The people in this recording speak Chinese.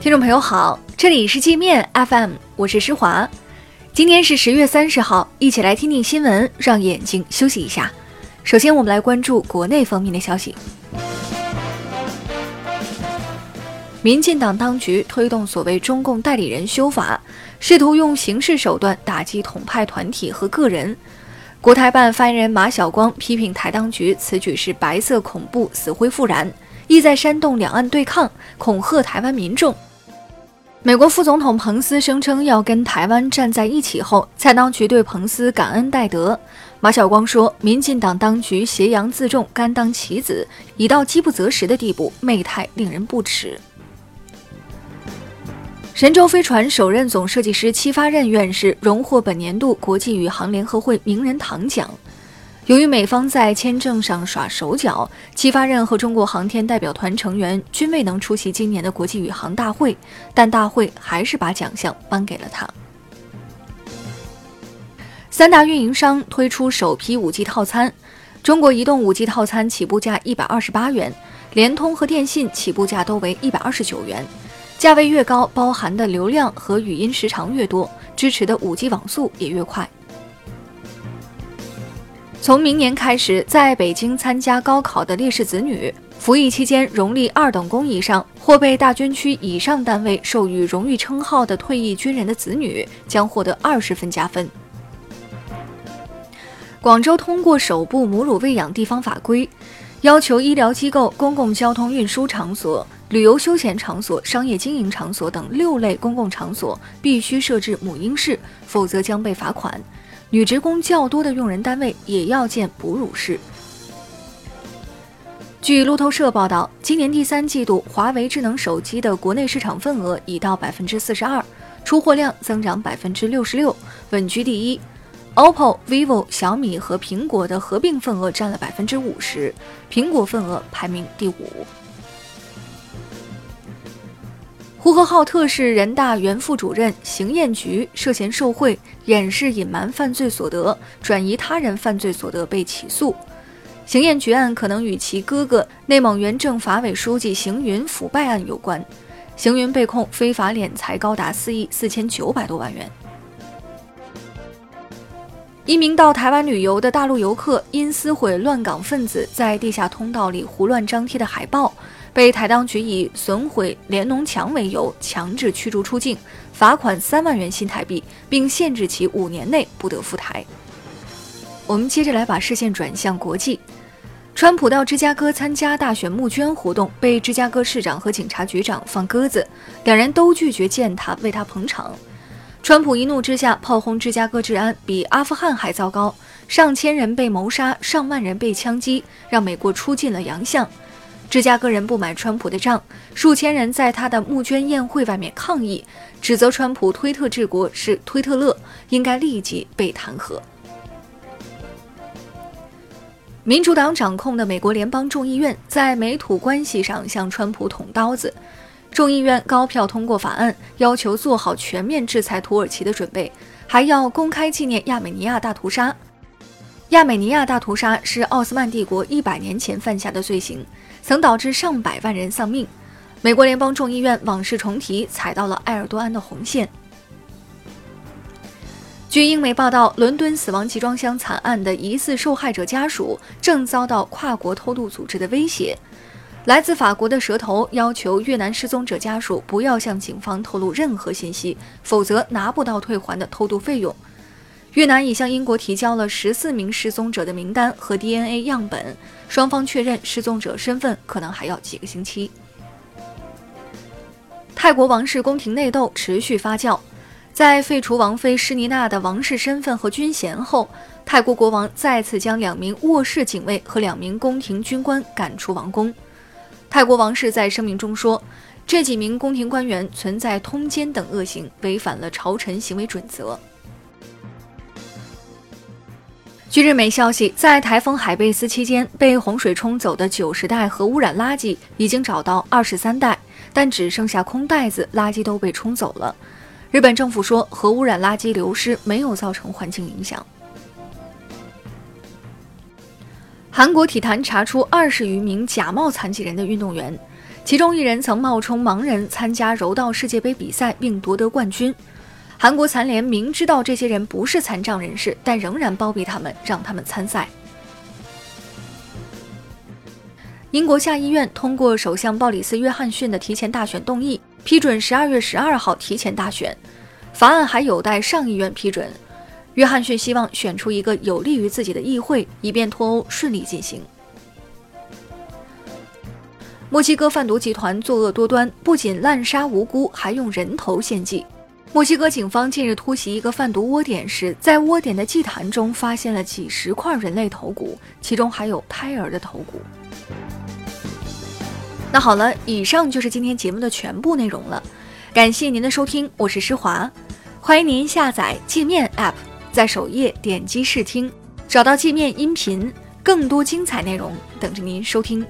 听众朋友好，这里是界面 FM，我是施华。今天是十月三十号，一起来听听新闻，让眼睛休息一下。首先，我们来关注国内方面的消息。民进党当局推动所谓中共代理人修法，试图用刑事手段打击统派团体和个人。国台办发言人马晓光批评台当局此举是白色恐怖，死灰复燃，意在煽动两岸对抗，恐吓台湾民众。美国副总统彭斯声称要跟台湾站在一起后，蔡当局对彭斯感恩戴德。马晓光说，民进党当局挟洋自重，甘当棋子，已到饥不择食的地步，媚态令人不齿。神舟飞船首任总设计师戚发任院士荣获本年度国际宇航联合会名人堂奖。由于美方在签证上耍手脚，戚发任和中国航天代表团成员均未能出席今年的国际宇航大会，但大会还是把奖项颁给了他。三大运营商推出首批五 G 套餐，中国移动五 G 套餐起步价一百二十八元，联通和电信起步价都为一百二十九元。价位越高，包含的流量和语音时长越多，支持的 5G 网速也越快。从明年开始，在北京参加高考的烈士子女，服役期间荣立二等功以上或被大军区以上单位授予荣誉称号的退役军人的子女，将获得二十分加分。广州通过首部母乳喂养地方法规，要求医疗机构、公共交通运输场所。旅游休闲场所、商业经营场所等六类公共场所必须设置母婴室，否则将被罚款。女职工较多的用人单位也要建哺乳室。据路透社报道，今年第三季度华为智能手机的国内市场份额已到百分之四十二，出货量增长百分之六十六，稳居第一。OPPO、vivo、小米和苹果的合并份额占了百分之五十，苹果份额排名第五。呼和浩特市人大原副主任邢艳菊涉嫌受贿、掩饰隐瞒犯罪所得、转移他人犯罪所得被起诉。邢艳菊案可能与其哥哥内蒙原政法委书记邢云腐败案有关。邢云被控非法敛财高达四亿四千九百多万元。一名到台湾旅游的大陆游客因撕毁乱港分子在地下通道里胡乱张贴的海报。被台当局以损毁联农墙为由强制驱逐出境，罚款三万元新台币，并限制其五年内不得赴台。我们接着来把视线转向国际，川普到芝加哥参加大选募捐活动，被芝加哥市长和警察局长放鸽子，两人都拒绝见他为他捧场。川普一怒之下炮轰芝加哥治安比阿富汗还糟糕，上千人被谋杀，上万人被枪击，让美国出尽了洋相。芝加哥人不买川普的账，数千人在他的募捐宴会外面抗议，指责川普推特治国是推特勒，应该立即被弹劾。民主党掌控的美国联邦众议院在美土关系上向川普捅刀子，众议院高票通过法案，要求做好全面制裁土耳其的准备，还要公开纪念亚美尼亚大屠杀。亚美尼亚大屠杀是奥斯曼帝国一百年前犯下的罪行。曾导致上百万人丧命。美国联邦众议院往事重提，踩到了埃尔多安的红线。据英媒报道，伦敦死亡集装箱惨案的疑似受害者家属正遭到跨国偷渡组织的威胁。来自法国的蛇头要求越南失踪者家属不要向警方透露任何信息，否则拿不到退还的偷渡费用。越南已向英国提交了十四名失踪者的名单和 DNA 样本，双方确认失踪者身份可能还要几个星期。泰国王室宫廷内斗持续发酵，在废除王妃施尼娜的王室身份和军衔后，泰国国王再次将两名卧室警卫和两名宫廷军官赶出王宫。泰国王室在声明中说，这几名宫廷官员存在通奸等恶行，违反了朝臣行为准则。据日媒消息，在台风海贝斯期间被洪水冲走的九十袋核污染垃圾已经找到二十三袋，但只剩下空袋子，垃圾都被冲走了。日本政府说，核污染垃圾流失没有造成环境影响。韩国体坛查出二十余名假冒残疾人的运动员，其中一人曾冒充盲人参加柔道世界杯比赛并夺得冠军。韩国残联明知道这些人不是残障人士，但仍然包庇他们，让他们参赛。英国下议院通过首相鲍里斯·约翰逊的提前大选动议，批准十二月十二号提前大选。法案还有待上议院批准。约翰逊希望选出一个有利于自己的议会，以便脱欧顺利进行。墨西哥贩毒集团作恶多端，不仅滥杀无辜，还用人头献祭。墨西哥警方近日突袭一个贩毒窝点时，在窝点的祭坛中发现了几十块人类头骨，其中还有胎儿的头骨。那好了，以上就是今天节目的全部内容了，感谢您的收听，我是施华，欢迎您下载界面 App，在首页点击试听，找到界面音频，更多精彩内容等着您收听。